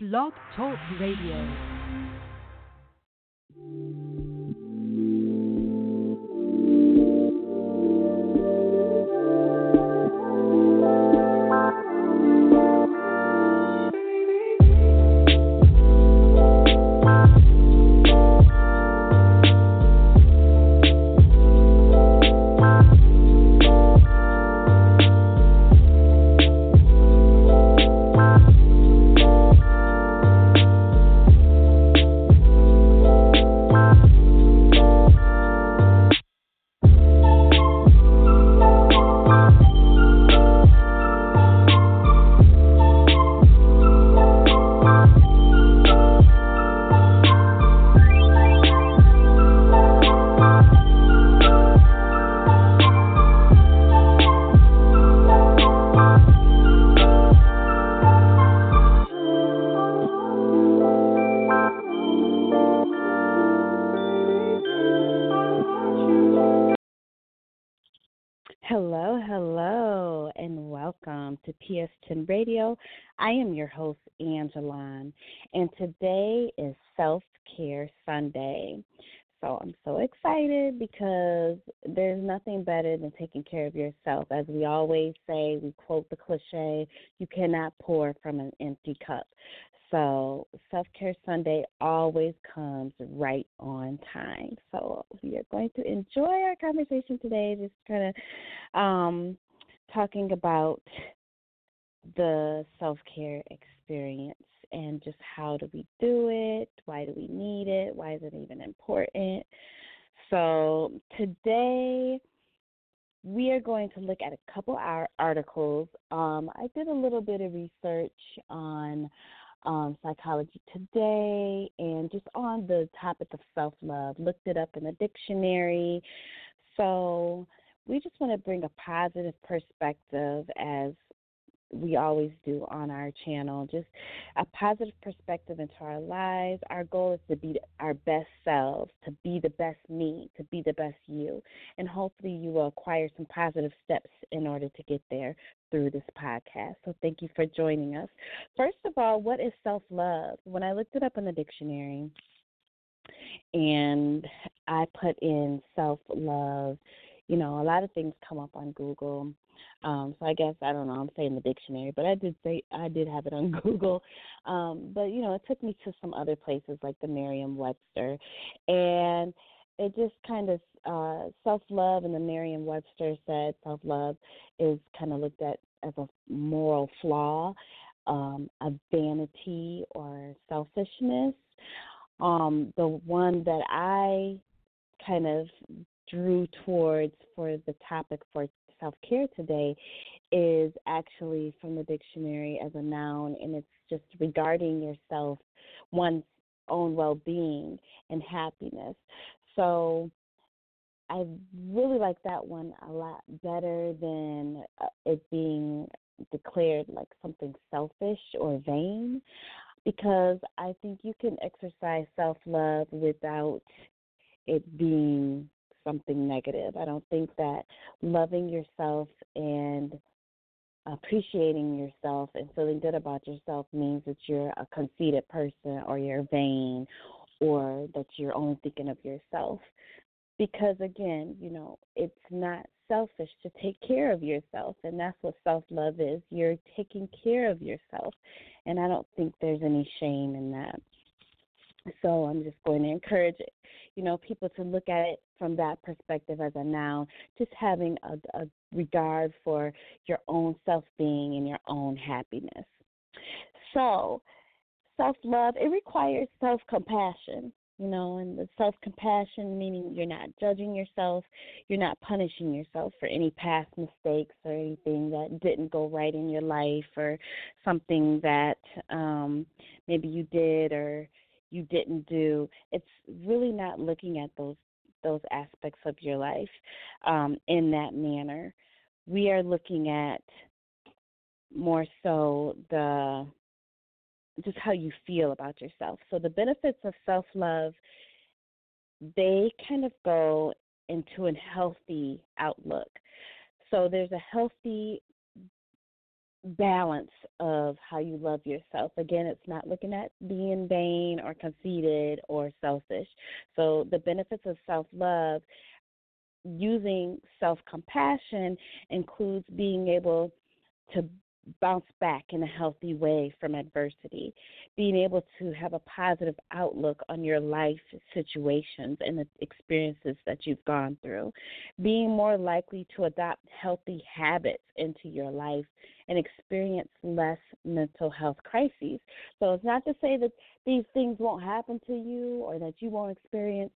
Blog Talk Radio. PS10 Radio. I am your host, Angelon, and today is Self Care Sunday. So I'm so excited because there's nothing better than taking care of yourself. As we always say, we quote the cliche, you cannot pour from an empty cup. So Self Care Sunday always comes right on time. So we are going to enjoy our conversation today, just kind of um, talking about the self care experience and just how do we do it? Why do we need it? Why is it even important? So, today we are going to look at a couple of articles. Um, I did a little bit of research on um, Psychology Today and just on the topic of self love. Looked it up in the dictionary. So we just want to bring a positive perspective as we always do on our channel. Just a positive perspective into our lives. Our goal is to be our best selves, to be the best me, to be the best you. And hopefully, you will acquire some positive steps in order to get there through this podcast. So, thank you for joining us. First of all, what is self love? When I looked it up in the dictionary and I put in self love, you know, a lot of things come up on Google um, so I guess I don't know. I'm saying the dictionary, but I did say I did have it on Google. Um, but you know, it took me to some other places like the Merriam-Webster, and it just kind of uh, self-love. And the Merriam-Webster said self-love is kind of looked at as a moral flaw, um, a vanity or selfishness. Um, the one that I kind of drew towards for the topic for self care today is actually from the dictionary as a noun, and it's just regarding yourself, one's own well being and happiness. So I really like that one a lot better than uh, it being declared like something selfish or vain because I think you can exercise self love without it being something negative. I don't think that loving yourself and appreciating yourself and feeling good about yourself means that you're a conceited person or you're vain or that you're only thinking of yourself. Because again, you know, it's not selfish to take care of yourself, and that's what self love is. You're taking care of yourself, and I don't think there's any shame in that. So I'm just going to encourage, you know, people to look at it from that perspective as a noun, just having a, a regard for your own self being and your own happiness. So, self love, it requires self compassion, you know, and the self compassion meaning you're not judging yourself, you're not punishing yourself for any past mistakes or anything that didn't go right in your life or something that um maybe you did or you didn't do. It's really not looking at those those aspects of your life um, in that manner. We are looking at more so the just how you feel about yourself. So the benefits of self love, they kind of go into a healthy outlook. So there's a healthy balance of how you love yourself. Again, it's not looking at being vain or conceited or selfish. So the benefits of self love using self compassion includes being able to bounce back in a healthy way from adversity, being able to have a positive outlook on your life situations and the experiences that you've gone through, being more likely to adopt healthy habits into your life and experience less mental health crises. So it's not to say that these things won't happen to you or that you won't experience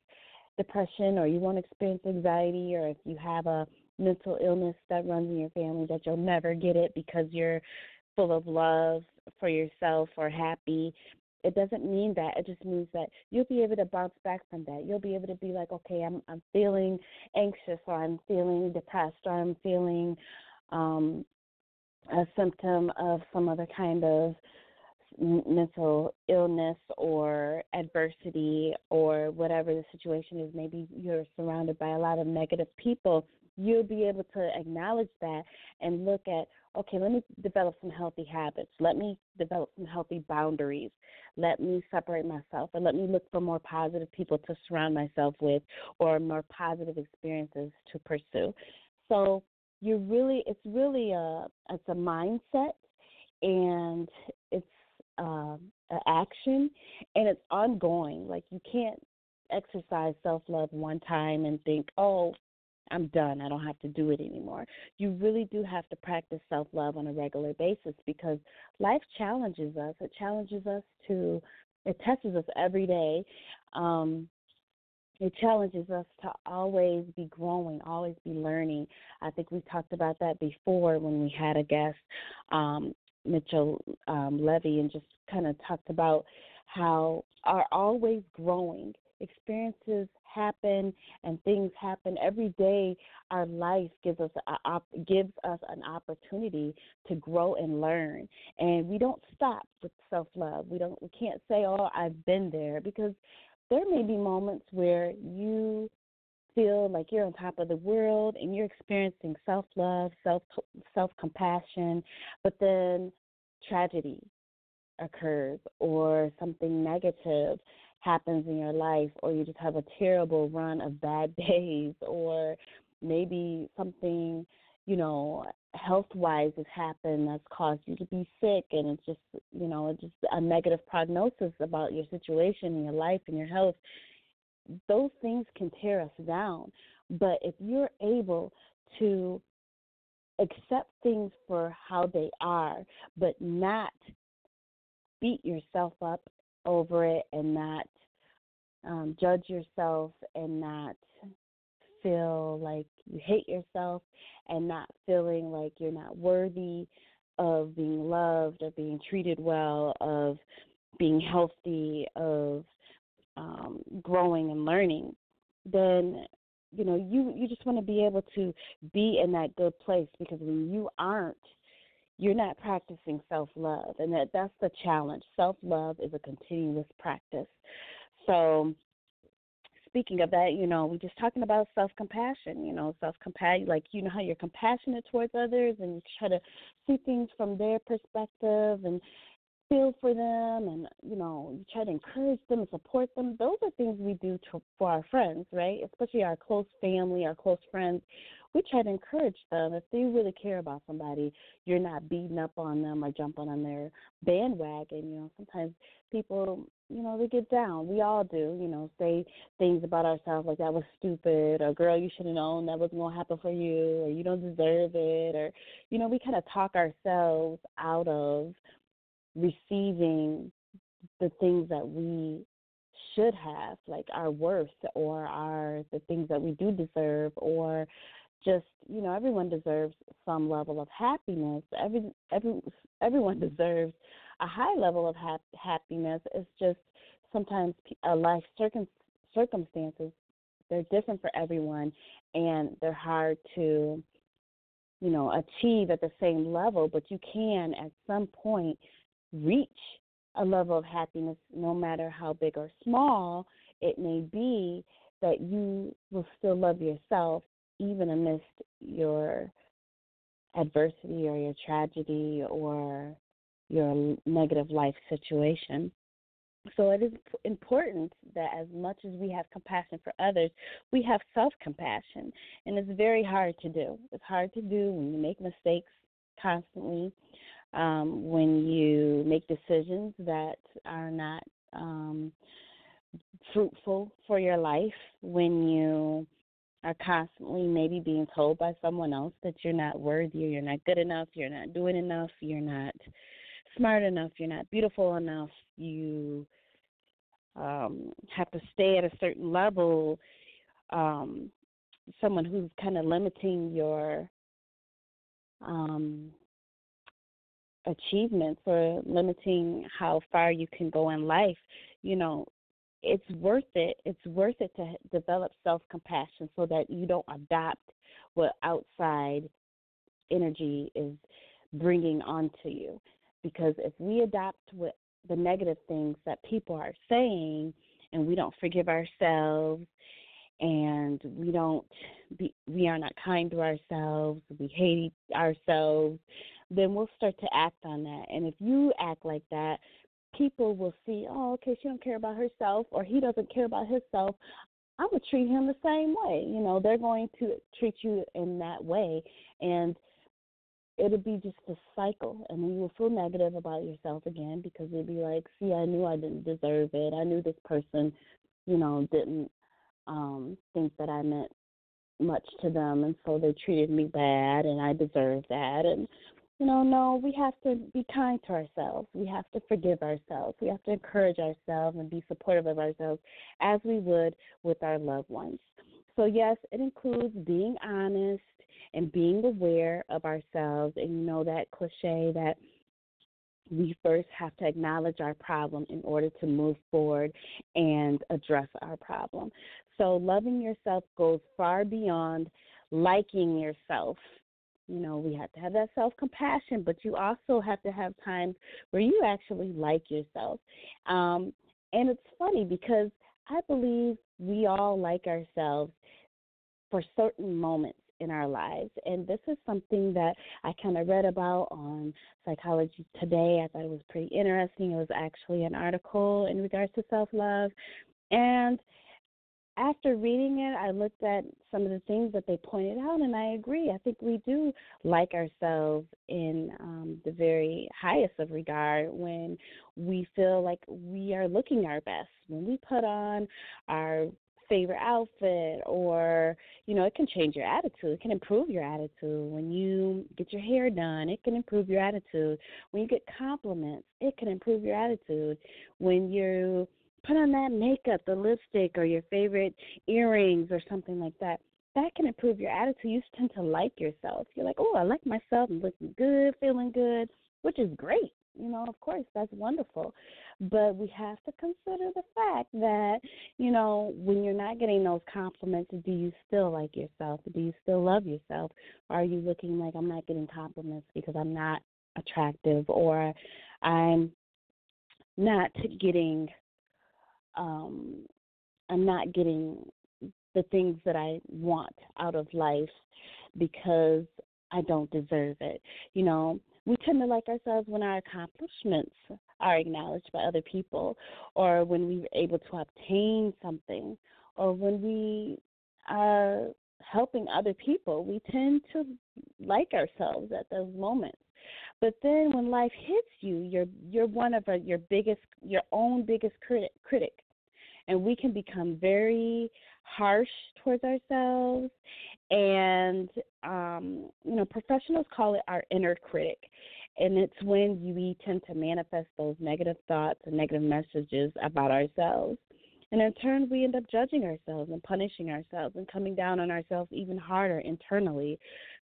depression or you won't experience anxiety or if you have a mental illness that runs in your family that you'll never get it because you're full of love for yourself or happy it doesn't mean that. It just means that you'll be able to bounce back from that. You'll be able to be like okay i'm i'm feeling anxious or i'm feeling depressed or i'm feeling um a symptom of some other kind of mental illness or adversity or whatever the situation is. Maybe you're surrounded by a lot of negative people you'll be able to acknowledge that and look at okay let me develop some healthy habits. Let me develop some healthy boundaries. Let me separate myself and let me look for more positive people to surround myself with or more positive experiences to pursue. So you really it's really a it's a mindset and it's uh, an action and it's ongoing. Like you can't exercise self love one time and think oh I'm done. I don't have to do it anymore. You really do have to practice self love on a regular basis because life challenges us. It challenges us to, it tests us every day. Um, it challenges us to always be growing, always be learning. I think we talked about that before when we had a guest, um, Mitchell um, Levy, and just kind of talked about how are always growing experiences happen and things happen. Every day our life gives us a, gives us an opportunity to grow and learn. And we don't stop with self love we don't we can't say oh i've been there because there may be moments where you feel like you're on top of the world and you're experiencing self love self self compassion but then tragedy occurs or something negative happens in your life or you just have a terrible run of bad days or maybe something you know health wise has happened that's caused you to be sick and it's just you know it's just a negative prognosis about your situation and your life and your health those things can tear us down. But if you're able to accept things for how they are but not beat yourself up over it and not um, judge yourself and not feel like you hate yourself and not feeling like you're not worthy of being loved, of being treated well, of being healthy, of um, growing and learning, then you know you you just want to be able to be in that good place because when you aren't you're not practicing self love and that that's the challenge. Self love is a continuous practice. So speaking of that, you know, we're just talking about self compassion, you know, self compassion like you know how you're compassionate towards others and you try to see things from their perspective and feel for them and you know you try to encourage them and support them those are things we do to, for our friends right? Especially our close family our close friends. We try to encourage them. If they really care about somebody you're not beating up on them or jumping on their bandwagon you know. Sometimes people you know they get down. We all do you know say things about ourselves like that was stupid or girl you should have known that wasn't going to happen for you or you don't deserve it or you know we kind of talk ourselves out of receiving the things that we should have, like our worth or our the things that we do deserve or just you know everyone deserves some level of happiness. Every every everyone deserves a high level of ha- happiness. It's just sometimes a life circum- circumstances they're different for everyone and they're hard to you know achieve at the same level but you can at some point reach a level of happiness, no matter how big or small it may be, that you will still love yourself even amidst your adversity or your tragedy or your negative life situation. So it is important that as much as we have compassion for others, we have self compassion. And it's very hard to do. It's hard to do when you make mistakes constantly, um, when you make decisions that are not um, fruitful for your life, when you are constantly maybe being told by someone else that you're not worthy, you're not good enough, you're not doing enough, you're not smart enough, you're not beautiful enough, you um, have to stay at a certain level. Um, someone who's kind of limiting your um, achievements or limiting how far you can go in life, you know, it's worth it. It's worth it to develop self compassion so that you don't adopt what outside energy is bringing onto you. Because if we adopt what the negative things that people are saying and we don't forgive ourselves and we don't be we are not kind to ourselves, we hate ourselves, then we'll start to act on that. And if you act like that, people will see, oh, okay, she don't care about herself or he doesn't care about himself. I'm gonna treat him the same way. You know, they're going to treat you in that way and it'll be just a cycle and then you will feel negative about yourself again because you'll be like, See, I knew I didn't deserve it. I knew this person, you know, didn't um think that I meant much to them and so they treated me bad and I deserve that and you know, no, we have to be kind to ourselves. We have to forgive ourselves. We have to encourage ourselves and be supportive of ourselves as we would with our loved ones. So, yes, it includes being honest and being aware of ourselves. And you know that cliche that we first have to acknowledge our problem in order to move forward and address our problem. So, loving yourself goes far beyond liking yourself you know, we have to have that self compassion, but you also have to have times where you actually like yourself. Um, and it's funny because I believe we all like ourselves for certain moments in our lives. And this is something that I kind of read about on Psychology Today. I thought it was pretty interesting. It was actually an article in regards to self love. And after reading it, I looked at some of the things that they pointed out, and I agree. I think we do like ourselves in um, the very highest of regard when we feel like we are looking our best. When we put on our favorite outfit, or, you know, it can change your attitude. It can improve your attitude. When you get your hair done, it can improve your attitude. When you get compliments, it can improve your attitude. When you put on that makeup, the lipstick, or your favorite earrings, or something like that. That can improve your attitude. You tend to like yourself. You're like, oh, I like myself. I'm looking good, feeling good, which is great. You know, of course, that's wonderful. But we have to consider the fact that, you know, when you're not getting those compliments, do you still like yourself? Do you still love yourself? Are you looking like I'm not getting compliments because I'm not attractive or I'm not getting um, I'm not getting the things that I want out of life because I don't deserve it. You know, we tend to like ourselves when our accomplishments are acknowledged by other people, or when we're able to obtain something, or when we are helping other people. We tend to like ourselves at those moments. But then when life hits you, you're you're one of a, your biggest your own biggest critic critic. And we can become very harsh towards ourselves. And um you know professionals call it our inner critic. And it's when we tend to manifest those negative thoughts and negative messages about ourselves and in turn, we end up judging ourselves and punishing ourselves and coming down on ourselves even harder internally,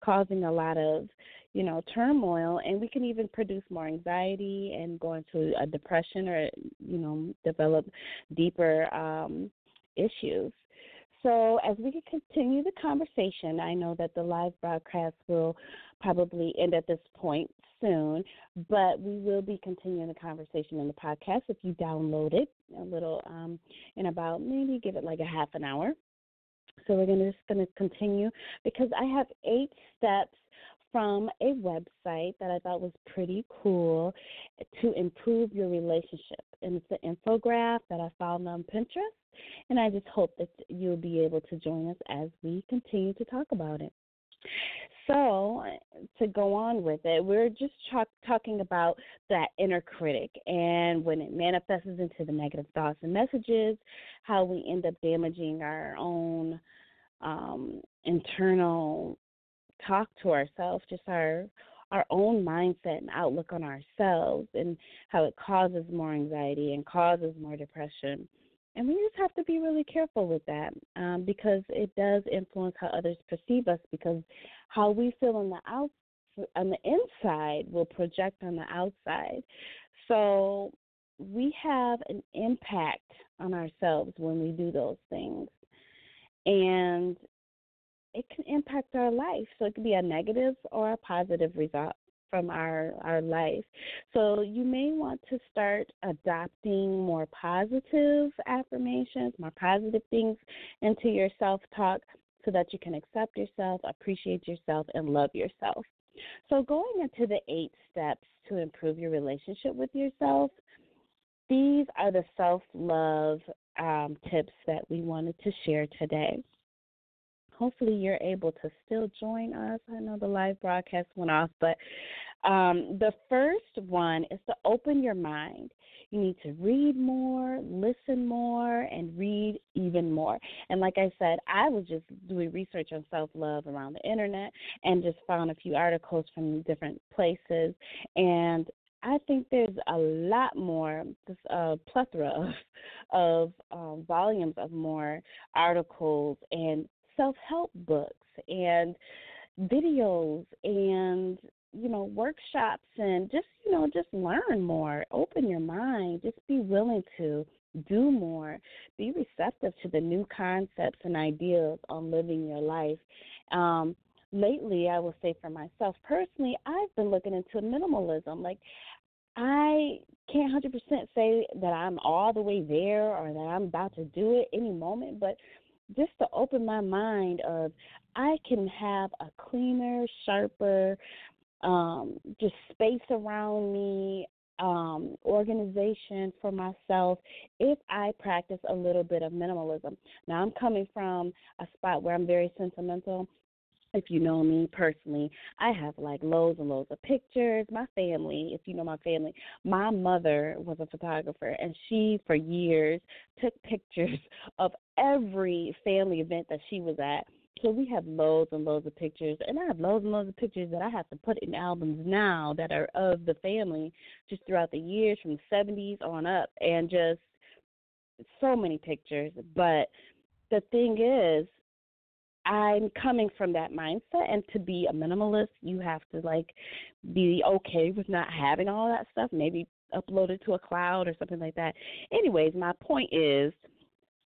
causing a lot of, you know, turmoil. And we can even produce more anxiety and go into a depression or, you know, develop deeper um, issues. So, as we continue the conversation, I know that the live broadcast will probably end at this point soon, but we will be continuing the conversation in the podcast if you download it a little um, in about maybe give it like a half an hour. So we're gonna just gonna continue because I have eight steps from a website that I thought was pretty cool to improve your relationship. And it's an infographic that I found on Pinterest. And I just hope that you'll be able to join us as we continue to talk about it. So, to go on with it, we're just talk, talking about that inner critic and when it manifests into the negative thoughts and messages, how we end up damaging our own um, internal talk to ourselves, just our our own mindset and outlook on ourselves, and how it causes more anxiety and causes more depression. And we just have to be really careful with that um, because it does influence how others perceive us. Because how we feel on the out on the inside will project on the outside. So we have an impact on ourselves when we do those things. And it can impact our life. So it could be a negative or a positive result from our our life. So you may want to start adopting more positive affirmations, more positive things into your self-talk so that you can accept yourself, appreciate yourself and love yourself. So going into the 8 steps to improve your relationship with yourself, these are the self-love um, tips that we wanted to share today hopefully you're able to still join us. I know the live broadcast went off, but um, the first one is to open your mind. You need to read more, listen more, and read even more. And like I said, I was just doing research on self love around the internet and just found a few articles from different places. And I think there's a lot more, just a plethora of, of um, volumes of more articles and self help books and videos and you know workshops and just you know just learn more open your mind just be willing to do more be receptive to the new concepts and ideas on living your life. Um lately i will say for myself personally i've been looking into minimalism like i can't 100% say that i'm all the way there or that i'm about to do it any moment but just to open my mind of I can have a cleaner, sharper, um, just space around me, um, organization for myself if I practice a little bit of minimalism. Now I'm coming from a spot where I'm very sentimental. If you know me personally, I have like loads and loads of pictures. My family, if you know my family, my mother was a photographer and she for years took pictures of every family event that she was at. So we have loads and loads of pictures, and I have loads and loads of pictures that I have to put in albums now that are of the family just throughout the years from the 70s on up, and just so many pictures. But the thing is, I'm coming from that mindset, and to be a minimalist, you have to like be okay with not having all that stuff. Maybe upload it to a cloud or something like that. Anyways, my point is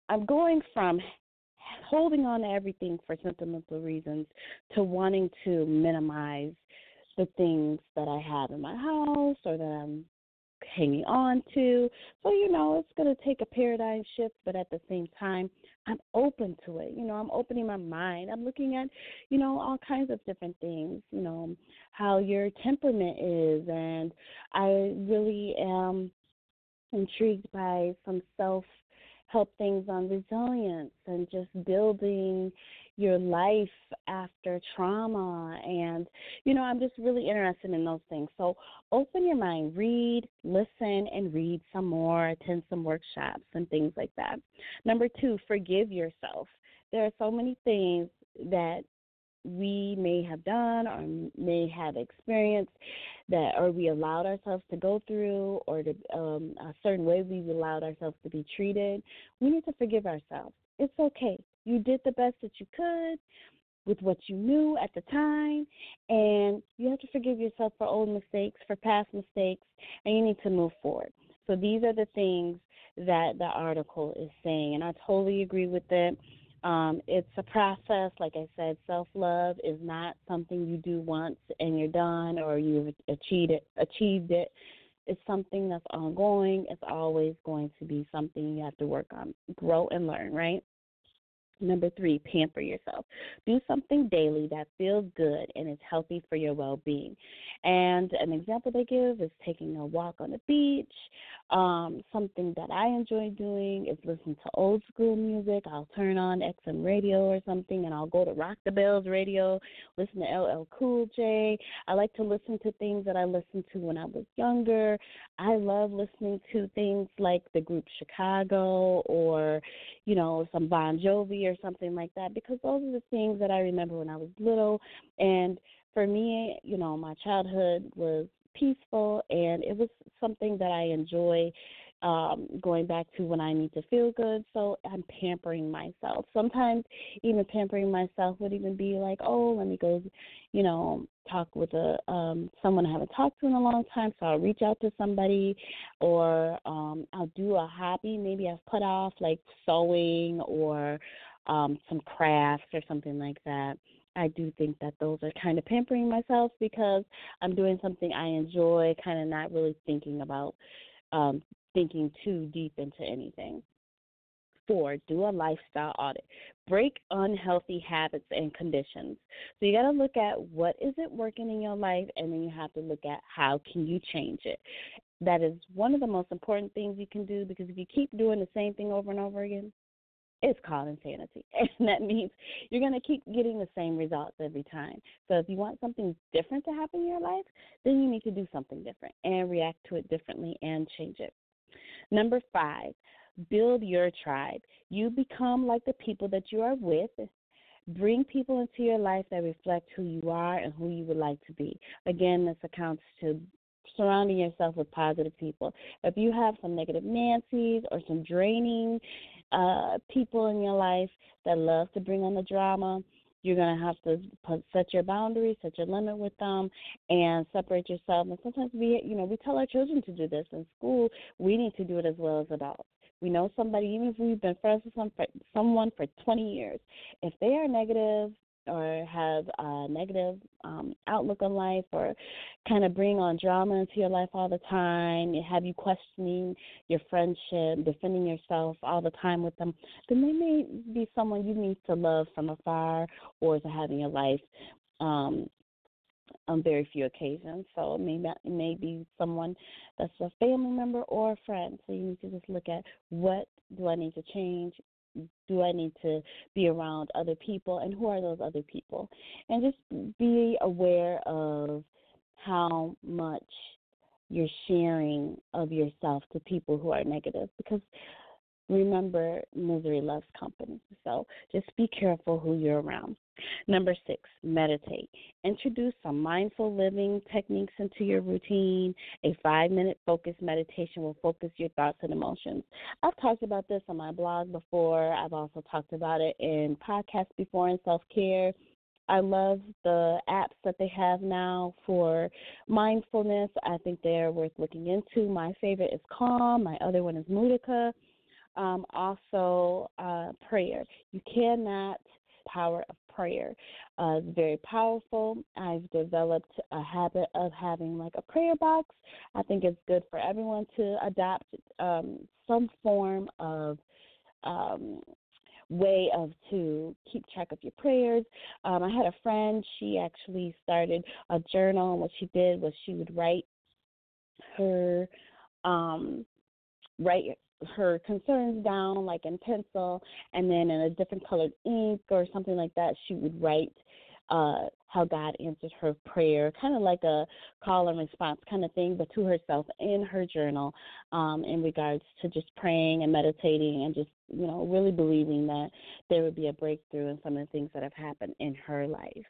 I'm going from holding on to everything for sentimental reasons to wanting to minimize the things that I have in my house or that I'm hanging on to. So, you know, it's going to take a paradigm shift, but at the same time, I'm open to it. You know, I'm opening my mind. I'm looking at, you know, all kinds of different things, you know, how your temperament is. And I really am intrigued by some self help things on resilience and just building your life after trauma. And you know i'm just really interested in those things. So open your mind read listen and read some more attend some workshops and things like that. Number two forgive yourself. There are so many things that we may have done or may have experienced that or we allowed ourselves to go through or to, um, a certain way we've allowed ourselves to be treated we need to forgive ourselves. It's okay. You did the best that you could with what you knew at the time and you have to forgive yourself for old mistakes for past mistakes and you need to move forward. So these are the things that the article is saying and i totally agree with it um, it's a process. Like I said, self love is not something you do once and you're done or you've achieved it. Achieved it. It's something that's ongoing. It's always going to be something you have to work on, grow and learn. Right. Number three, pamper yourself. Do something daily that feels good and is healthy for your well being. And an example they give is taking a walk on the beach. Um, something that I enjoy doing is listening to old school music. I'll turn on XM radio or something and I'll go to Rock the Bells radio, listen to LL Cool J. I like to listen to things that I listened to when I was younger. I love listening to things like the group Chicago or, you know, some Bon Jovi or something like that because those are the things that I remember when I was little. And for me, you know, my childhood was peaceful and it was something that I enjoy um going back to when I need to feel good. So I'm pampering myself. Sometimes even pampering myself would even be like, Oh, let me go you know, talk with a um someone I haven't talked to in a long time, so I'll reach out to somebody or um I'll do a hobby maybe I've put off like sewing or um some crafts or something like that. I do think that those are kind of pampering myself because I'm doing something I enjoy, kind of not really thinking about um thinking too deep into anything. Four, do a lifestyle audit. Break unhealthy habits and conditions. So you got to look at what is it working in your life, and then you have to look at how can you change it. That is one of the most important things you can do because if you keep doing the same thing over and over again, it's called insanity. And that means you're going to keep getting the same results every time. So if you want something different to happen in your life, then you need to do something different and react to it differently and change it. Number five, build your tribe. You become like the people that you are with. Bring people into your life that reflect who you are and who you would like to be. Again, this accounts to surrounding yourself with positive people. If you have some negative Nancy's or some draining uh, people in your life that love to bring on the drama, you're going to have to put, set your boundaries, set your limit with them, and separate yourself. And sometimes we, you know, we tell our children to do this in school. We need to do it as well as adults. We know somebody, even if we've been friends with some, someone for 20 years, if they are negative or have a negative um, outlook on life or kind of bring on drama into your life all the time, have you questioning your friendship, defending yourself all the time with them, then they may be someone you need to love from afar or to have in your life um, on very few occasions. So it may, not, it may be someone that's a family member or a friend. So you need to just look at what do I need to change do I need to be around other people and who are those other people? And just be aware of how much you're sharing of yourself to people who are negative because remember misery loves company. So just be careful who you're around. Number six, meditate. Introduce some mindful living techniques into your routine. A five minute focused meditation will focus your thoughts and emotions. I've talked about this on my blog before. I've also talked about it in podcasts before in self care. I love the apps that they have now for mindfulness. I think they're worth looking into. My favorite is Calm. My other one is Mudika. Um, also, uh, prayer. You cannot power of prayer. Uh, it's very powerful. I've developed a habit of having like a prayer box. I think it's good for everyone to adopt um, some form of um, way of to keep track of your prayers. Um, I had a friend, she actually started a journal, and what she did was she would write her um write her concerns down like in pencil and then in a different colored ink or something like that she would write uh how God answered her prayer, kind of like a call and response kind of thing, but to herself in her journal, um, in regards to just praying and meditating and just, you know, really believing that there would be a breakthrough in some of the things that have happened in her life.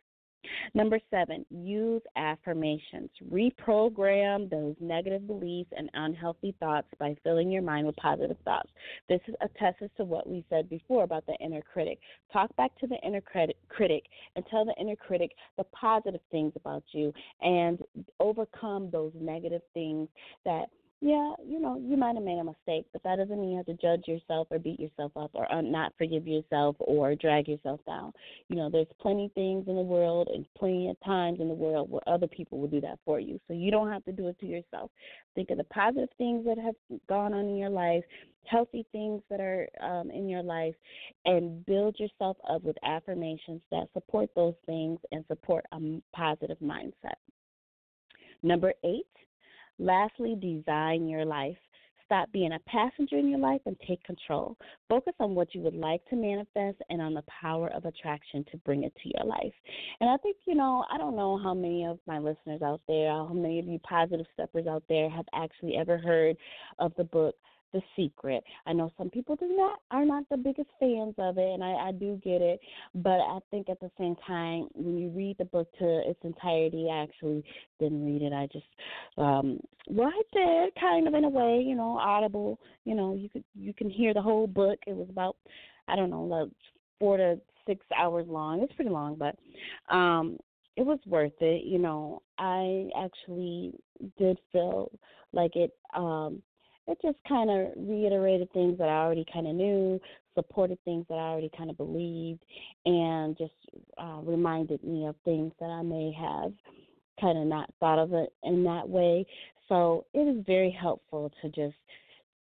Number seven, use affirmations. Reprogram those negative beliefs and unhealthy thoughts by filling your mind with positive thoughts. This is attests to what we said before about the inner critic. Talk back to the inner critic and tell the inner critic the positive things about you and overcome those negative things that yeah, you know, you might have made a mistake, but that doesn't mean you have to judge yourself or beat yourself up or not forgive yourself or drag yourself down. You know, there's plenty of things in the world and plenty of times in the world where other people will do that for you. So you don't have to do it to yourself. Think of the positive things that have gone on in your life, healthy things that are um, in your life, and build yourself up with affirmations that support those things and support a positive mindset. Number eight, Lastly, design your life. Stop being a passenger in your life and take control. Focus on what you would like to manifest and on the power of attraction to bring it to your life. And I think, you know, I don't know how many of my listeners out there, how many of you positive steppers out there have actually ever heard of the book the Secret. I know some people do not are not the biggest fans of it, and I, I do get it. But I think at the same time, when you read the book to its entirety, I actually didn't read it. I just um watched it kind of in a way, you know, audible. You know, you could you can hear the whole book. It was about I don't know, like four to six hours long. It's pretty long, but um it was worth it. You know, I actually did feel like it um it just kind of reiterated things that I already kind of knew, supported things that I already kind of believed, and just uh, reminded me of things that I may have kind of not thought of it in that way. So it is very helpful to just,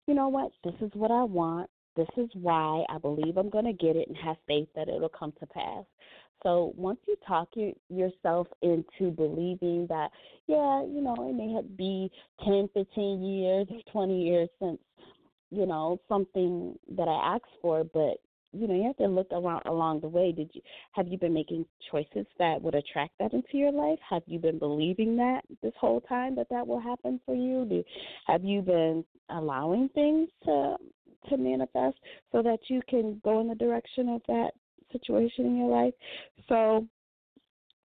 you know what, this is what I want. This is why I believe I'm going to get it and have faith that it'll come to pass. So once you talk you, yourself into believing that, yeah, you know, it may have be 10, 15 years or 20 years since, you know, something that I asked for, but you know, you have to look around along the way. Did you have you been making choices that would attract that into your life? Have you been believing that this whole time that that will happen for you? Do, have you been allowing things to to manifest so that you can go in the direction of that situation in your life. So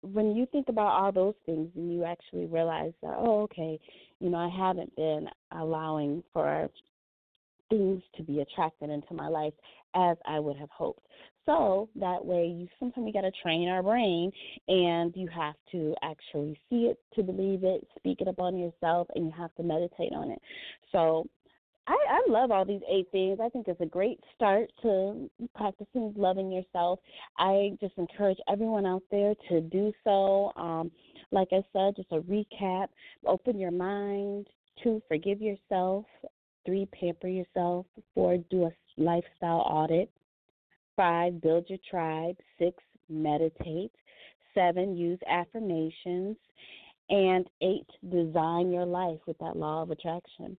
when you think about all those things and you actually realize that, oh, okay, you know, I haven't been allowing for things to be attracted into my life as I would have hoped. So that way, you sometimes you got to train our brain, and you have to actually see it to believe it, speak it upon yourself, and you have to meditate on it. So I, I love all these eight things. I think it's a great start to practicing loving yourself. I just encourage everyone out there to do so. Um, like I said, just a recap open your mind. Two, forgive yourself. Three, pamper yourself. Four, do a lifestyle audit. Five, build your tribe. Six, meditate. Seven, use affirmations. And eight, design your life with that law of attraction.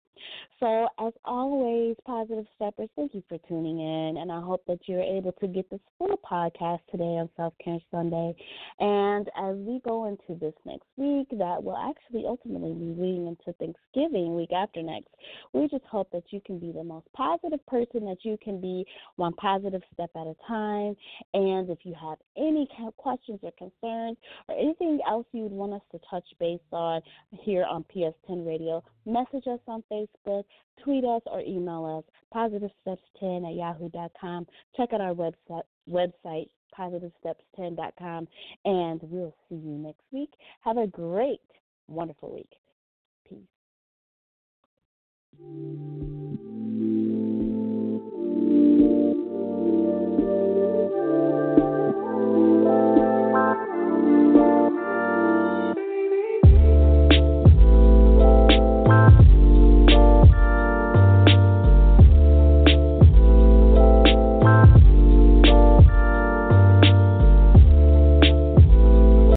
So, as always, Positive Steppers, thank you for tuning in, and I hope that you're able to get this full podcast today on Self Care Sunday. And as we go into this next week, that will actually ultimately be leading into Thanksgiving week after next, we just hope that you can be the most positive person that you can be, one positive step at a time. And if you have any questions or concerns or anything else you would want us to touch base on here on PS10 Radio, message us on Facebook tweet us, or email us, positivesteps10 at yahoo.com. Check out our website, website positivesteps10.com, and we'll see you next week. Have a great, wonderful week. Peace.